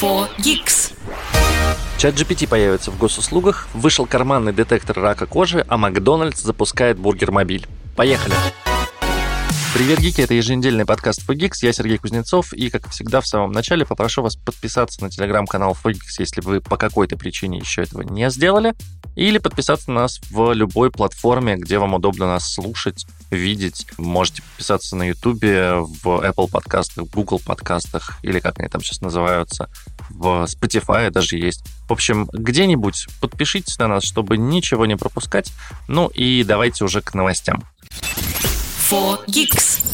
4 Geeks. Чат GPT появится в госуслугах, вышел карманный детектор рака кожи, а Макдональдс запускает бургер-мобиль. Поехали! Привет, гики! Это еженедельный подкаст Fogix. Я Сергей Кузнецов, и, как всегда, в самом начале попрошу вас подписаться на телеграм-канал Fogix, если вы по какой-то причине еще этого не сделали, или подписаться на нас в любой платформе, где вам удобно нас слушать, видеть. Можете подписаться на YouTube, в Apple подкастах, Google подкастах, или как они там сейчас называются, в Spotify даже есть. В общем, где-нибудь подпишитесь на нас, чтобы ничего не пропускать. Ну и давайте уже к новостям. 4 Geeks.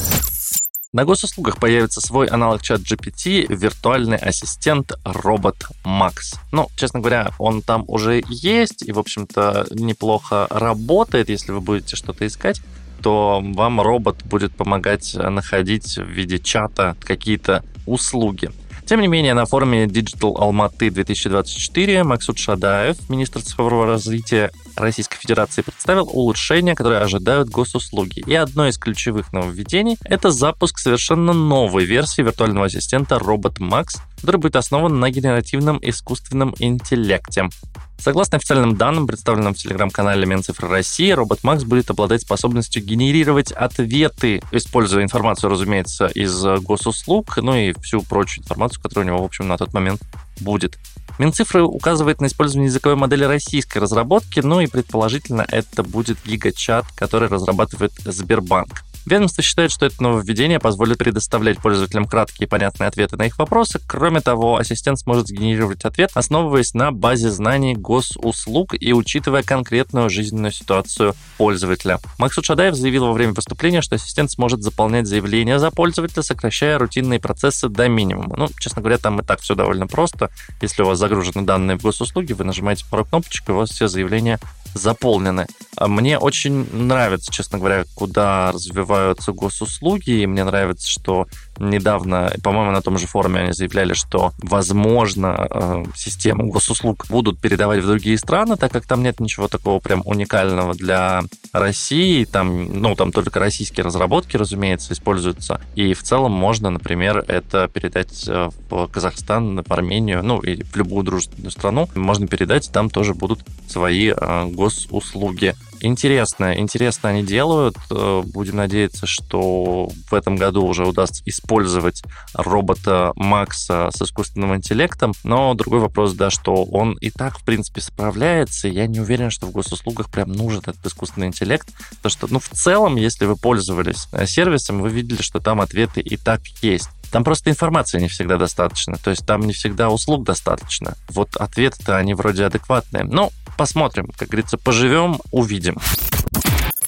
На госуслугах появится свой аналог чат GPT, виртуальный ассистент робот Макс. Ну, честно говоря, он там уже есть и, в общем-то, неплохо работает, если вы будете что-то искать то вам робот будет помогать находить в виде чата какие-то услуги. Тем не менее, на форуме Digital Almaty 2024 Максут Шадаев, министр цифрового развития Российской Федерации, представил улучшения, которые ожидают госуслуги. И одно из ключевых нововведений — это запуск совершенно новой версии виртуального ассистента Робот Max, который будет основан на генеративном искусственном интеллекте. Согласно официальным данным, представленным в телеграм-канале Минцифры России, робот Макс будет обладать способностью генерировать ответы, используя информацию, разумеется, из госуслуг, ну и всю прочую информацию, которая у него, в общем, на тот момент будет. Минцифры указывает на использование языковой модели российской разработки, ну и предположительно это будет гигачат, который разрабатывает Сбербанк. Ведомство считает, что это нововведение позволит предоставлять пользователям краткие и понятные ответы на их вопросы. Кроме того, ассистент сможет сгенерировать ответ, основываясь на базе знаний госуслуг и учитывая конкретную жизненную ситуацию пользователя. Максут Шадаев заявил во время выступления, что ассистент сможет заполнять заявления за пользователя, сокращая рутинные процессы до минимума. Ну, честно говоря, там и так все довольно просто. Если у вас загружены данные в госуслуги, вы нажимаете пару кнопочек, и у вас все заявления заполнены. А Мне очень нравится, честно говоря, куда развиваются госуслуги, и мне нравится, что недавно, по-моему, на том же форуме они заявляли, что, возможно, э, систему госуслуг будут передавать в другие страны, так как там нет ничего такого прям уникального для России, там, ну, там только российские разработки, разумеется, используются, и в целом можно, например, это передать э, в Казахстан, в Армению, ну, и в любую дружественную страну, можно передать, там тоже будут свои э, госуслуги. Интересно, интересно они делают. Э, будем надеяться, что в этом году уже удастся использовать робота Макса с искусственным интеллектом. Но другой вопрос, да, что он и так, в принципе, справляется. Я не уверен, что в госуслугах прям нужен этот искусственный интеллект. Потому что, ну, в целом, если вы пользовались э, сервисом, вы видели, что там ответы и так есть. Там просто информации не всегда достаточно, то есть там не всегда услуг достаточно. Вот ответы-то они вроде адекватные. Ну, посмотрим, как говорится, поживем, увидим.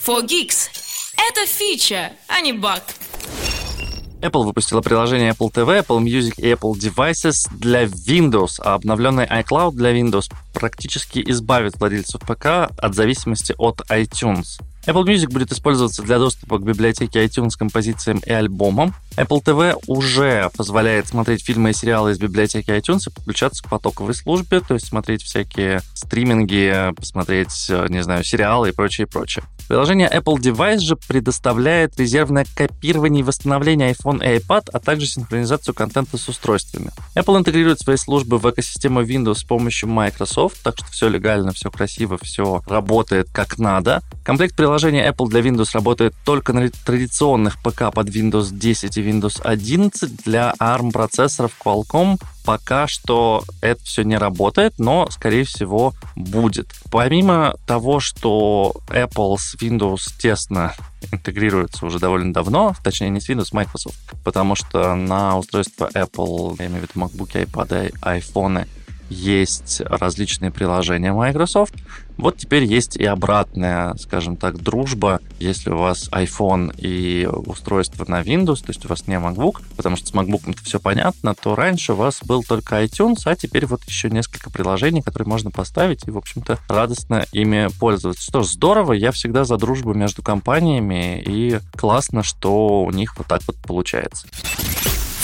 4 Geeks. Это фича, а не баг. Apple выпустила приложение Apple TV, Apple Music и Apple Devices для Windows, а обновленный iCloud для Windows практически избавит владельцев ПК от зависимости от iTunes. Apple Music будет использоваться для доступа к библиотеке iTunes композициям и альбомам. Apple TV уже позволяет смотреть фильмы и сериалы из библиотеки iTunes и подключаться к потоковой службе, то есть смотреть всякие стриминги, посмотреть, не знаю, сериалы и прочее, прочее. Приложение Apple Device же предоставляет резервное копирование и восстановление iPhone и iPad, а также синхронизацию контента с устройствами. Apple интегрирует свои службы в экосистему Windows с помощью Microsoft, так что все легально, все красиво, все работает как надо. Комплект приложения Apple для Windows работает только на традиционных ПК под Windows 10 и Windows 11. Для ARM процессоров Qualcomm пока что это все не работает, но, скорее всего, будет. Помимо того, что Apple с Windows тесно интегрируется уже довольно давно, точнее не с Windows, Microsoft, потому что на устройство Apple, я имею в виду MacBook, iPad, iPhone, есть различные приложения Microsoft. Вот теперь есть и обратная, скажем так, дружба. Если у вас iPhone и устройство на Windows, то есть у вас не MacBook, потому что с MacBook это все понятно, то раньше у вас был только iTunes, а теперь вот еще несколько приложений, которые можно поставить и, в общем-то, радостно ими пользоваться. Что ж, здорово, я всегда за дружбу между компаниями, и классно, что у них вот так вот получается.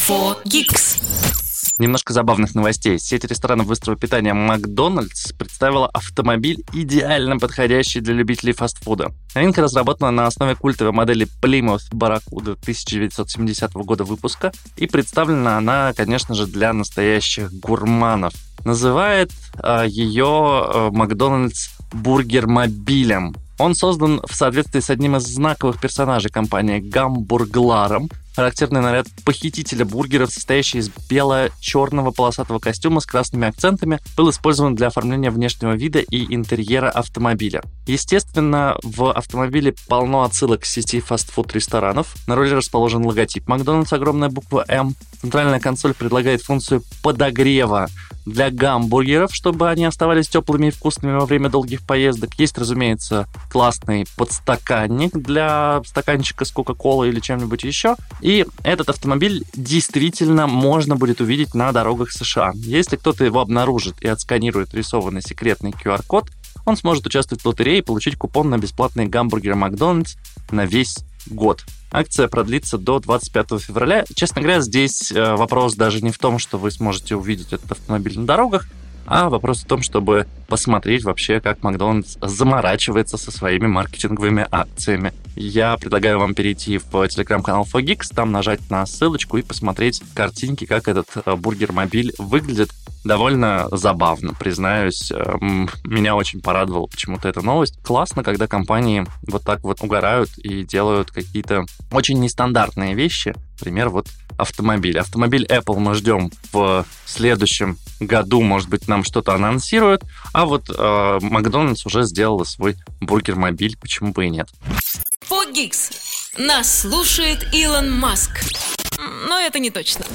4 Geeks. Немножко забавных новостей. Сеть ресторанов быстрого питания Макдональдс представила автомобиль, идеально подходящий для любителей фастфуда. Новинка разработана на основе культовой модели Plymouth Barracuda 1970 года выпуска, и представлена она, конечно же, для настоящих гурманов. Называет э, ее э, Макдональдс бургер-мобилем. Он создан в соответствии с одним из знаковых персонажей компании Гамбургларом, Характерный наряд похитителя бургеров, состоящий из бело-черного полосатого костюма с красными акцентами, был использован для оформления внешнего вида и интерьера автомобиля. Естественно, в автомобиле полно отсылок к сети фастфуд-ресторанов. На руле расположен логотип Макдональдс, огромная буква М. Центральная консоль предлагает функцию подогрева для гамбургеров, чтобы они оставались теплыми и вкусными во время долгих поездок. Есть, разумеется, классный подстаканник для стаканчика с Кока-Колой или чем-нибудь еще. И этот автомобиль действительно можно будет увидеть на дорогах США. Если кто-то его обнаружит и отсканирует рисованный секретный QR-код, он сможет участвовать в лотерее и получить купон на бесплатные гамбургеры Макдональдс на весь год. Акция продлится до 25 февраля. Честно говоря, здесь э, вопрос даже не в том, что вы сможете увидеть этот автомобиль на дорогах, а вопрос в том, чтобы посмотреть вообще, как Макдональдс заморачивается со своими маркетинговыми акциями. Я предлагаю вам перейти в телеграм-канал 4Geeks, там нажать на ссылочку и посмотреть картинки, как этот э, бургер-мобиль выглядит. Довольно забавно, признаюсь. Эм, меня очень порадовала почему-то эта новость. Классно, когда компании вот так вот угорают и делают какие-то очень нестандартные вещи. Например, вот автомобиль. Автомобиль Apple мы ждем в следующем году, может быть, нам что-то анонсируют, а вот э, Макдональдс уже сделала свой бургер-мобиль, почему бы и нет. Фогикс. Нас слушает Илон Маск. Но это не точно.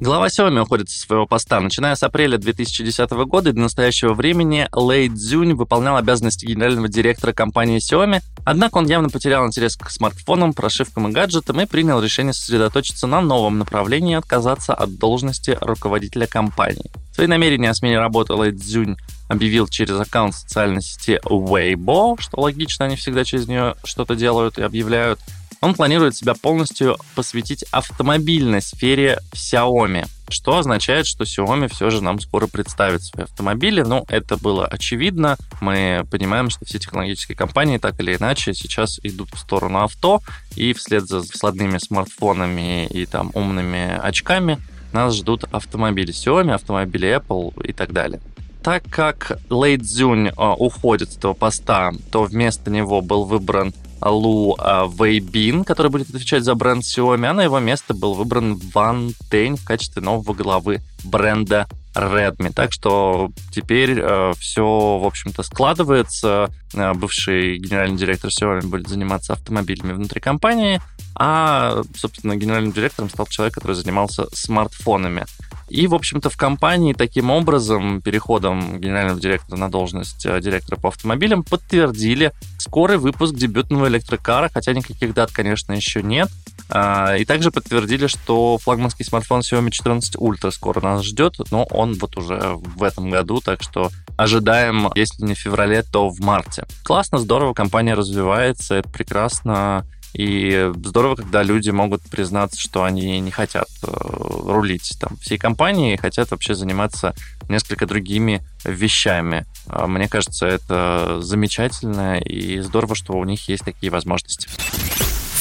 Глава Xiaomi уходит со своего поста. Начиная с апреля 2010 года и до настоящего времени Лэй Цзюнь выполнял обязанности генерального директора компании Xiaomi, однако он явно потерял интерес к смартфонам, прошивкам и гаджетам и принял решение сосредоточиться на новом направлении и отказаться от должности руководителя компании. Свои намерения о смене работы Лэй Цзюнь объявил через аккаунт социальной сети Weibo, что логично, они всегда через нее что-то делают и объявляют. Он планирует себя полностью посвятить автомобильной сфере Xiaomi, что означает, что Xiaomi все же нам скоро представит свои автомобили. Ну, это было очевидно. Мы понимаем, что все технологические компании так или иначе сейчас идут в сторону авто, и вслед за складными смартфонами и там умными очками нас ждут автомобили Xiaomi, автомобили Apple и так далее так как Лэй Цзюнь а, уходит с этого поста, то вместо него был выбран Лу а, Вейбин, который будет отвечать за бренд Xiaomi, а на его место был выбран Ван Тень в качестве нового главы бренда Redmi. Так что теперь э, все, в общем-то, складывается. Э, бывший генеральный директор Xiaomi будет заниматься автомобилями внутри компании, а, собственно, генеральным директором стал человек, который занимался смартфонами. И, в общем-то, в компании таким образом, переходом генерального директора на должность э, директора по автомобилям, подтвердили скорый выпуск дебютного электрокара, хотя никаких дат, конечно, еще нет. А, и также подтвердили, что флагманский смартфон Xiaomi 14 Ultra скоро нас ждет, но он вот уже в этом году, так что ожидаем, если не в феврале, то в марте. Классно, здорово, компания развивается, это прекрасно. И здорово, когда люди могут признаться, что они не хотят э, рулить там всей компанией, хотят вообще заниматься несколько другими вещами. А мне кажется, это замечательно и здорово, что у них есть такие возможности.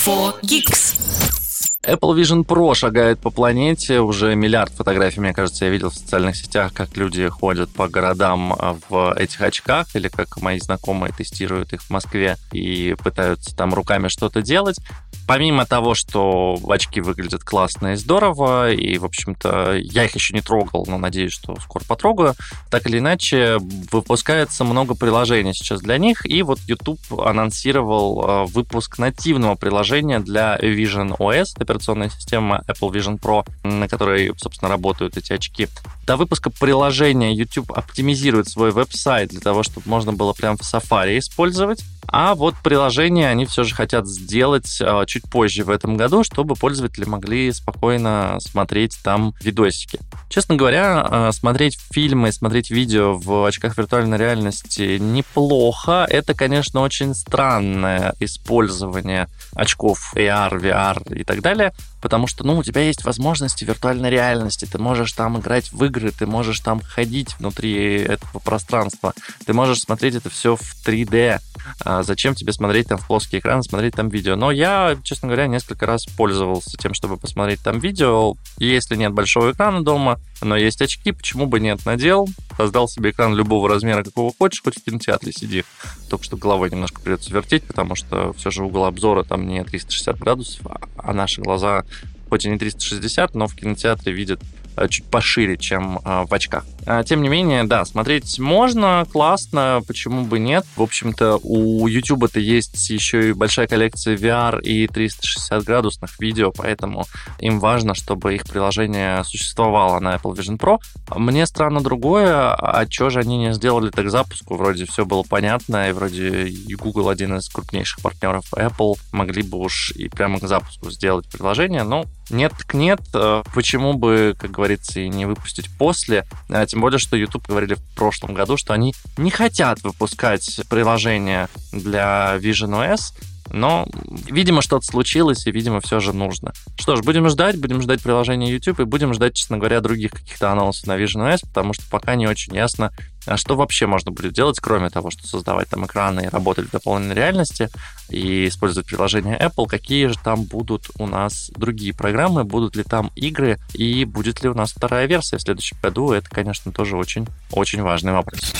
4Geeks. Apple Vision Pro шагает по планете. Уже миллиард фотографий, мне кажется, я видел в социальных сетях, как люди ходят по городам а, в этих очках, или как мои знакомые тестируют их в Москве и пытаются там руками что-то делать. Помимо того, что очки выглядят классно и здорово, и, в общем-то, я их еще не трогал, но надеюсь, что скоро потрогаю, так или иначе, выпускается много приложений сейчас для них, и вот YouTube анонсировал а, выпуск нативного приложения для Vision OS, операционная система Apple Vision Pro, на которой, собственно, работают эти очки. До выпуска приложения YouTube оптимизирует свой веб-сайт для того, чтобы можно было прям в Safari использовать. А вот приложение они все же хотят сделать а, чуть позже в этом году, чтобы пользователи могли спокойно смотреть там видосики. Честно говоря, а, смотреть фильмы, смотреть видео в очках виртуальной реальности неплохо. Это, конечно, очень странное использование очков AR, VR и так далее. Eller... потому что, ну, у тебя есть возможности виртуальной реальности, ты можешь там играть в игры, ты можешь там ходить внутри этого пространства, ты можешь смотреть это все в 3D. А зачем тебе смотреть там в плоский экран, смотреть там видео? Но я, честно говоря, несколько раз пользовался тем, чтобы посмотреть там видео. Если нет большого экрана дома, но есть очки, почему бы нет? Надел, создал себе экран любого размера, какого хочешь, хоть в кинотеатре сиди. Только что головой немножко придется вертеть, потому что все же угол обзора там не 360 градусов, а наши глаза хоть и не 360, но в кинотеатре видят Э, чуть пошире, чем э, в очках. А, тем не менее, да, смотреть можно, классно, почему бы нет. В общем-то, у YouTube-то есть еще и большая коллекция VR и 360-градусных видео, поэтому им важно, чтобы их приложение существовало на Apple Vision Pro. Мне странно другое, а что же они не сделали так запуску? Вроде все было понятно, и вроде и Google один из крупнейших партнеров Apple могли бы уж и прямо к запуску сделать приложение, но нет так нет. Э, почему бы, как говорится, и не выпустить после? А, тем более, что YouTube говорили в прошлом году, что они не хотят выпускать приложение для Vision OS, но, видимо, что-то случилось, и, видимо, все же нужно. Что ж, будем ждать, будем ждать приложения YouTube, и будем ждать, честно говоря, других каких-то анонсов на Vision OS, потому что пока не очень ясно, а что вообще можно будет делать, кроме того, что создавать там экраны и работать в дополненной реальности, и использовать приложение Apple, какие же там будут у нас другие программы, будут ли там игры, и будет ли у нас вторая версия в следующем году, это, конечно, тоже очень-очень важный вопрос.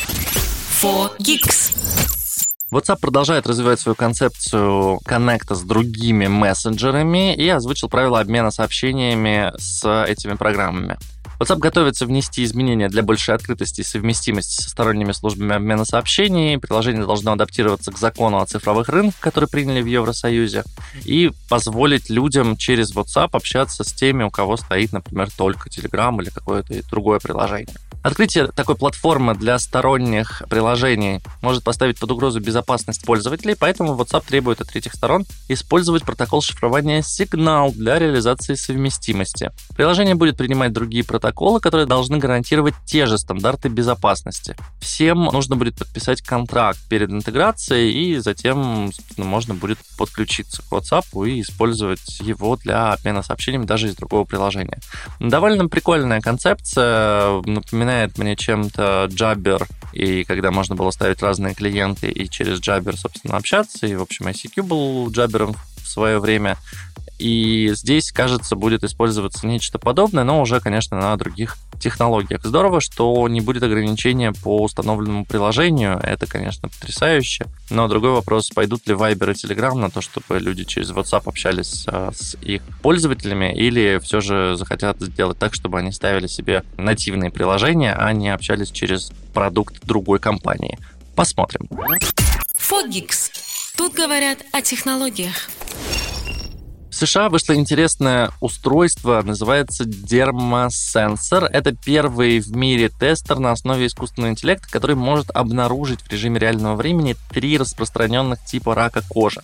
4 Geeks. WhatsApp продолжает развивать свою концепцию коннекта с другими мессенджерами и озвучил правила обмена сообщениями с этими программами. WhatsApp готовится внести изменения для большей открытости и совместимости со сторонними службами обмена сообщений. Приложение должно адаптироваться к закону о цифровых рынках, который приняли в Евросоюзе, и позволить людям через WhatsApp общаться с теми, у кого стоит, например, только Telegram или какое-то другое приложение. Открытие такой платформы для сторонних приложений может поставить под угрозу безопасность пользователей, поэтому WhatsApp требует от третьих сторон использовать протокол шифрования Signal для реализации совместимости. Приложение будет принимать другие протоколы, которые должны гарантировать те же стандарты безопасности. Всем нужно будет подписать контракт перед интеграцией, и затем можно будет подключиться к WhatsApp и использовать его для обмена сообщениями даже из другого приложения. Довольно прикольная концепция, напоминает напоминает мне чем-то Jabber, и когда можно было ставить разные клиенты и через Jabber, собственно, общаться, и, в общем, ICQ был Jabber в свое время, и здесь, кажется, будет использоваться нечто подобное, но уже, конечно, на других технологиях. Здорово, что не будет ограничения по установленному приложению. Это, конечно, потрясающе. Но другой вопрос, пойдут ли Viber и Telegram на то, чтобы люди через WhatsApp общались а, с их пользователями, или все же захотят сделать так, чтобы они ставили себе нативные приложения, а не общались через продукт другой компании. Посмотрим. Фогикс. Тут говорят о технологиях. США вышло интересное устройство, называется Dermasensor. Это первый в мире тестер на основе искусственного интеллекта, который может обнаружить в режиме реального времени три распространенных типа рака кожи.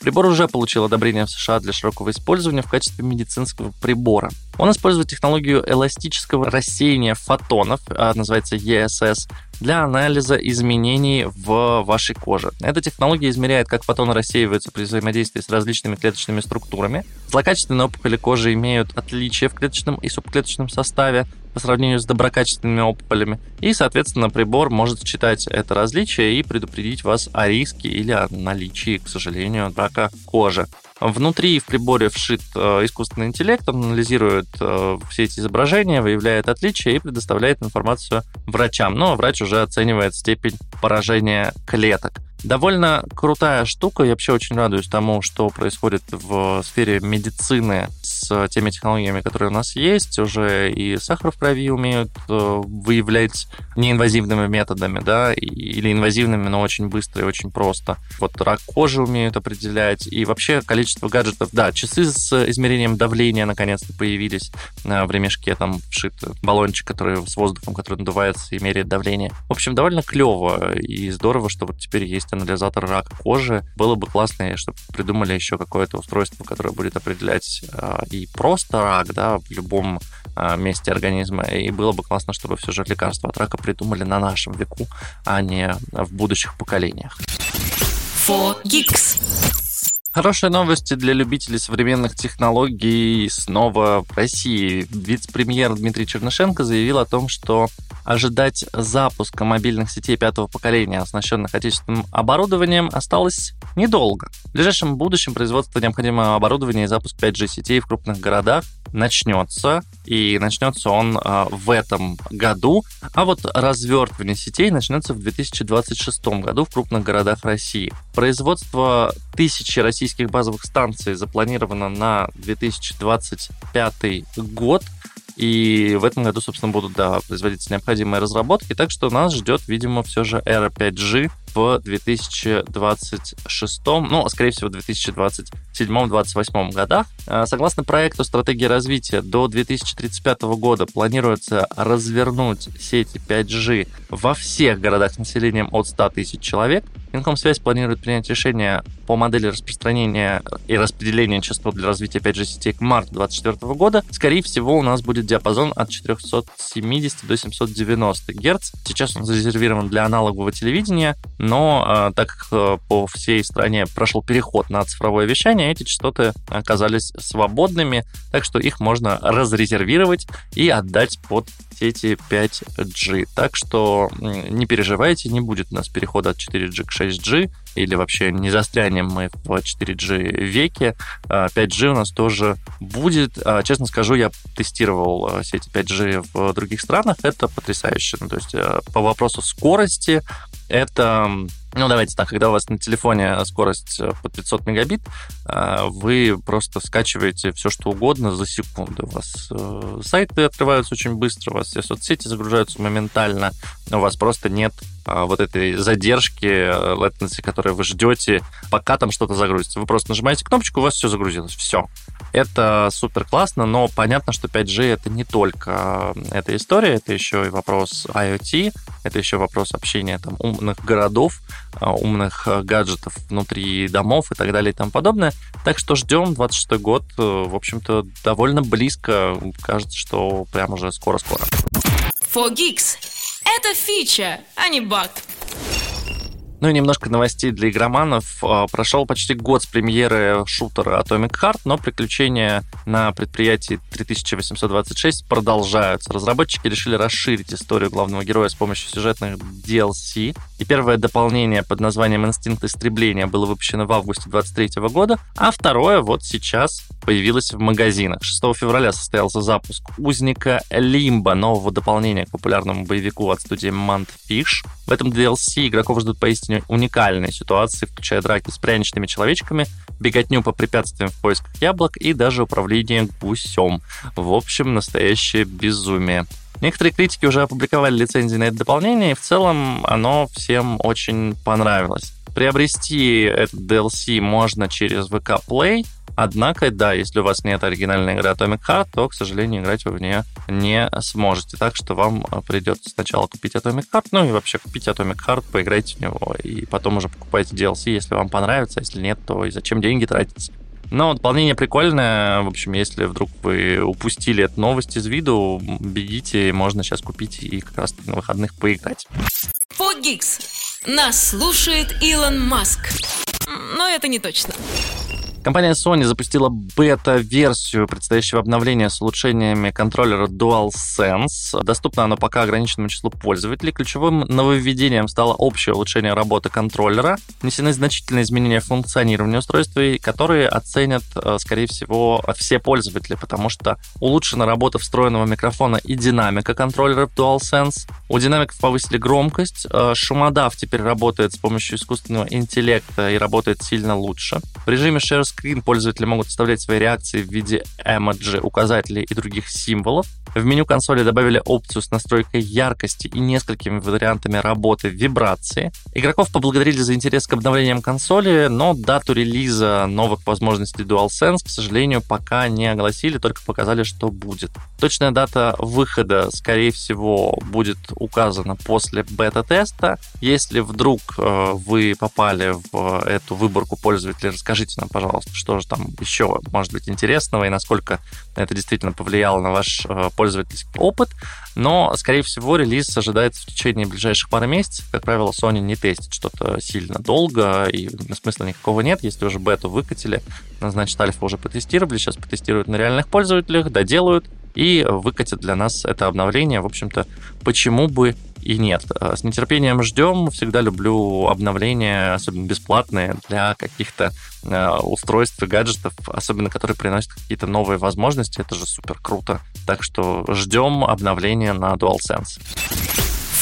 Прибор уже получил одобрение в США для широкого использования в качестве медицинского прибора. Он использует технологию эластического рассеяния фотонов, а, называется ESS, для анализа изменений в вашей коже. Эта технология измеряет, как фотоны рассеиваются при взаимодействии с различными клеточными структурами. Злокачественные опухоли кожи имеют отличия в клеточном и субклеточном составе по сравнению с доброкачественными опухолями. И, соответственно, прибор может считать это различие и предупредить вас о риске или о наличии, к сожалению, рака кожи. Внутри в приборе вшит э, искусственный интеллект, он анализирует э, все эти изображения, выявляет отличия и предоставляет информацию врачам. Но врач уже оценивает степень поражения клеток. Довольно крутая штука. Я вообще очень радуюсь тому, что происходит в сфере медицины с теми технологиями, которые у нас есть. Уже и сахар в крови умеют э, выявлять неинвазивными методами, да, или инвазивными, но очень быстро и очень просто. Вот рак кожи умеют определять. И вообще количество гаджетов, да, часы с измерением давления наконец-то появились э, в ремешке, там вшит баллончик, который с воздухом, который надувается и меряет давление. В общем, довольно клево и здорово, что вот теперь есть анализатор рака кожи. Было бы классно, чтобы придумали еще какое-то устройство, которое будет определять э, и просто рак, да, в любом э, месте организма. И было бы классно, чтобы все же лекарства от рака придумали на нашем веку, а не в будущих поколениях. 4 Geeks. Хорошие новости для любителей современных технологий снова в России. Вице-премьер Дмитрий Чернышенко заявил о том, что ожидать запуска мобильных сетей пятого поколения, оснащенных отечественным оборудованием, осталось недолго. В ближайшем будущем производство необходимого оборудования и запуск 5G сетей в крупных городах начнется, и начнется он а, в этом году, а вот развертывание сетей начнется в 2026 году в крупных городах России. Производство тысячи российских базовых станций запланировано на 2025 год. И в этом году, собственно, будут да, производиться необходимые разработки. Так что нас ждет, видимо, все же эра 5G в 2026, ну, скорее всего, 2027-2028 годах. А, согласно проекту стратегии развития, до 2035 года планируется развернуть сети 5G во всех городах с населением от 100 тысяч человек. Минкомсвязь планирует принять решение по модели распространения и распределения частот для развития 5G сетей к марту 2024 года. Скорее всего, у нас будет диапазон от 470 до 790 Гц. Сейчас он зарезервирован для аналогового телевидения, но э, так как э, по всей стране прошел переход на цифровое вещание, эти частоты оказались свободными, так что их можно разрезервировать и отдать под сети 5G. Так что не переживайте, не будет у нас перехода от 4G к 6G, или вообще не застрянем мы в 4G веке. 5G а, у нас тоже будет. А, честно скажу, я тестировал а, сети 5G в других странах. Это потрясающе. Ну, то есть по вопросу скорости это ну, давайте так, когда у вас на телефоне скорость э, под 500 мегабит, э, вы просто скачиваете все, что угодно за секунду. У вас э, сайты открываются очень быстро, у вас все соцсети загружаются моментально, у вас просто нет вот этой задержки, latency, которой вы ждете, пока там что-то загрузится. Вы просто нажимаете кнопочку, у вас все загрузилось. Все. Это супер классно, но понятно, что 5G это не только эта история, это еще и вопрос IoT, это еще вопрос общения там умных городов, а, умных э, гаджетов внутри домов и так далее и тому подобное. Так что ждем 26 год, э, в общем-то, довольно близко. Кажется, что прям уже скоро-скоро. 4Geeks. Это фича, а не баг. Ну и немножко новостей для игроманов. А, прошел почти год с премьеры шутера Atomic Heart, но приключения на предприятии 3826 продолжаются. Разработчики решили расширить историю главного героя с помощью сюжетных DLC. И первое дополнение под названием «Инстинкт истребления» было выпущено в августе 2023 года, а второе вот сейчас появилось в магазинах. 6 февраля состоялся запуск «Узника Лимба», нового дополнения к популярному боевику от студии Mantfish. В этом DLC игроков ждут поистине уникальные ситуации, включая драки с пряничными человечками, беготню по препятствиям в поисках яблок и даже управление гусем. В общем, настоящее безумие. Некоторые критики уже опубликовали лицензии на это дополнение, и в целом оно всем очень понравилось. Приобрести этот DLC можно через VK Play, Однако, да, если у вас нет оригинальной игры Atomic Heart, то, к сожалению, играть вы в нее не сможете. Так что вам э, придется сначала купить Atomic Heart, ну и вообще купить Atomic Heart, поиграйте в него, и потом уже покупайте DLC, если вам понравится, если нет, то и зачем деньги тратить? Но дополнение прикольное. В общем, если вдруг вы упустили эту новость из виду, бегите, можно сейчас купить и как раз на выходных поиграть. Фогикс. Нас слушает Илон Маск. Но это не точно. Компания Sony запустила бета-версию предстоящего обновления с улучшениями контроллера DualSense. Доступно оно пока ограниченному числу пользователей. Ключевым нововведением стало общее улучшение работы контроллера. Внесены значительные изменения функционирования устройства, которые оценят, э, скорее всего, все пользователи, потому что улучшена работа встроенного микрофона и динамика контроллера DualSense. У динамиков повысили громкость. Э, шумодав теперь работает с помощью искусственного интеллекта и работает сильно лучше. В режиме Share скрин пользователи могут вставлять свои реакции в виде эмоджи, указателей и других символов. В меню консоли добавили опцию с настройкой яркости и несколькими вариантами работы вибрации. Игроков поблагодарили за интерес к обновлениям консоли, но дату релиза новых возможностей DualSense, к сожалению, пока не огласили, только показали, что будет. Точная дата выхода, скорее всего, будет указана после бета-теста. Если вдруг э, вы попали в эту выборку пользователей, расскажите нам, пожалуйста, что же там еще может быть интересного и насколько это действительно повлияло на ваш э, пользовательский опыт. Но, скорее всего, релиз ожидается в течение ближайших пары месяцев. Как правило, Sony не тестит что-то сильно долго, и смысла никакого нет. Если уже бету выкатили, значит, альфа уже потестировали, сейчас потестируют на реальных пользователях, доделают, и выкатят для нас это обновление. В общем-то, почему бы и нет. Э, с нетерпением ждем. Всегда люблю обновления, особенно бесплатные, для каких-то э, устройств и гаджетов, особенно которые приносят какие-то новые возможности. Это же супер круто. Так что ждем обновления на DualSense.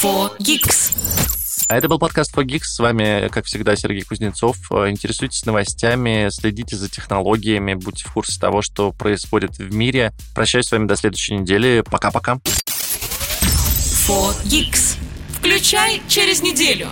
4Geeks. А это был подкаст 4Geeks. С вами, как всегда, Сергей Кузнецов. Э, интересуйтесь новостями, следите за технологиями, будьте в курсе того, что происходит в мире. Прощаюсь с вами до следующей недели. Пока-пока. 4Geeks. Включай через неделю.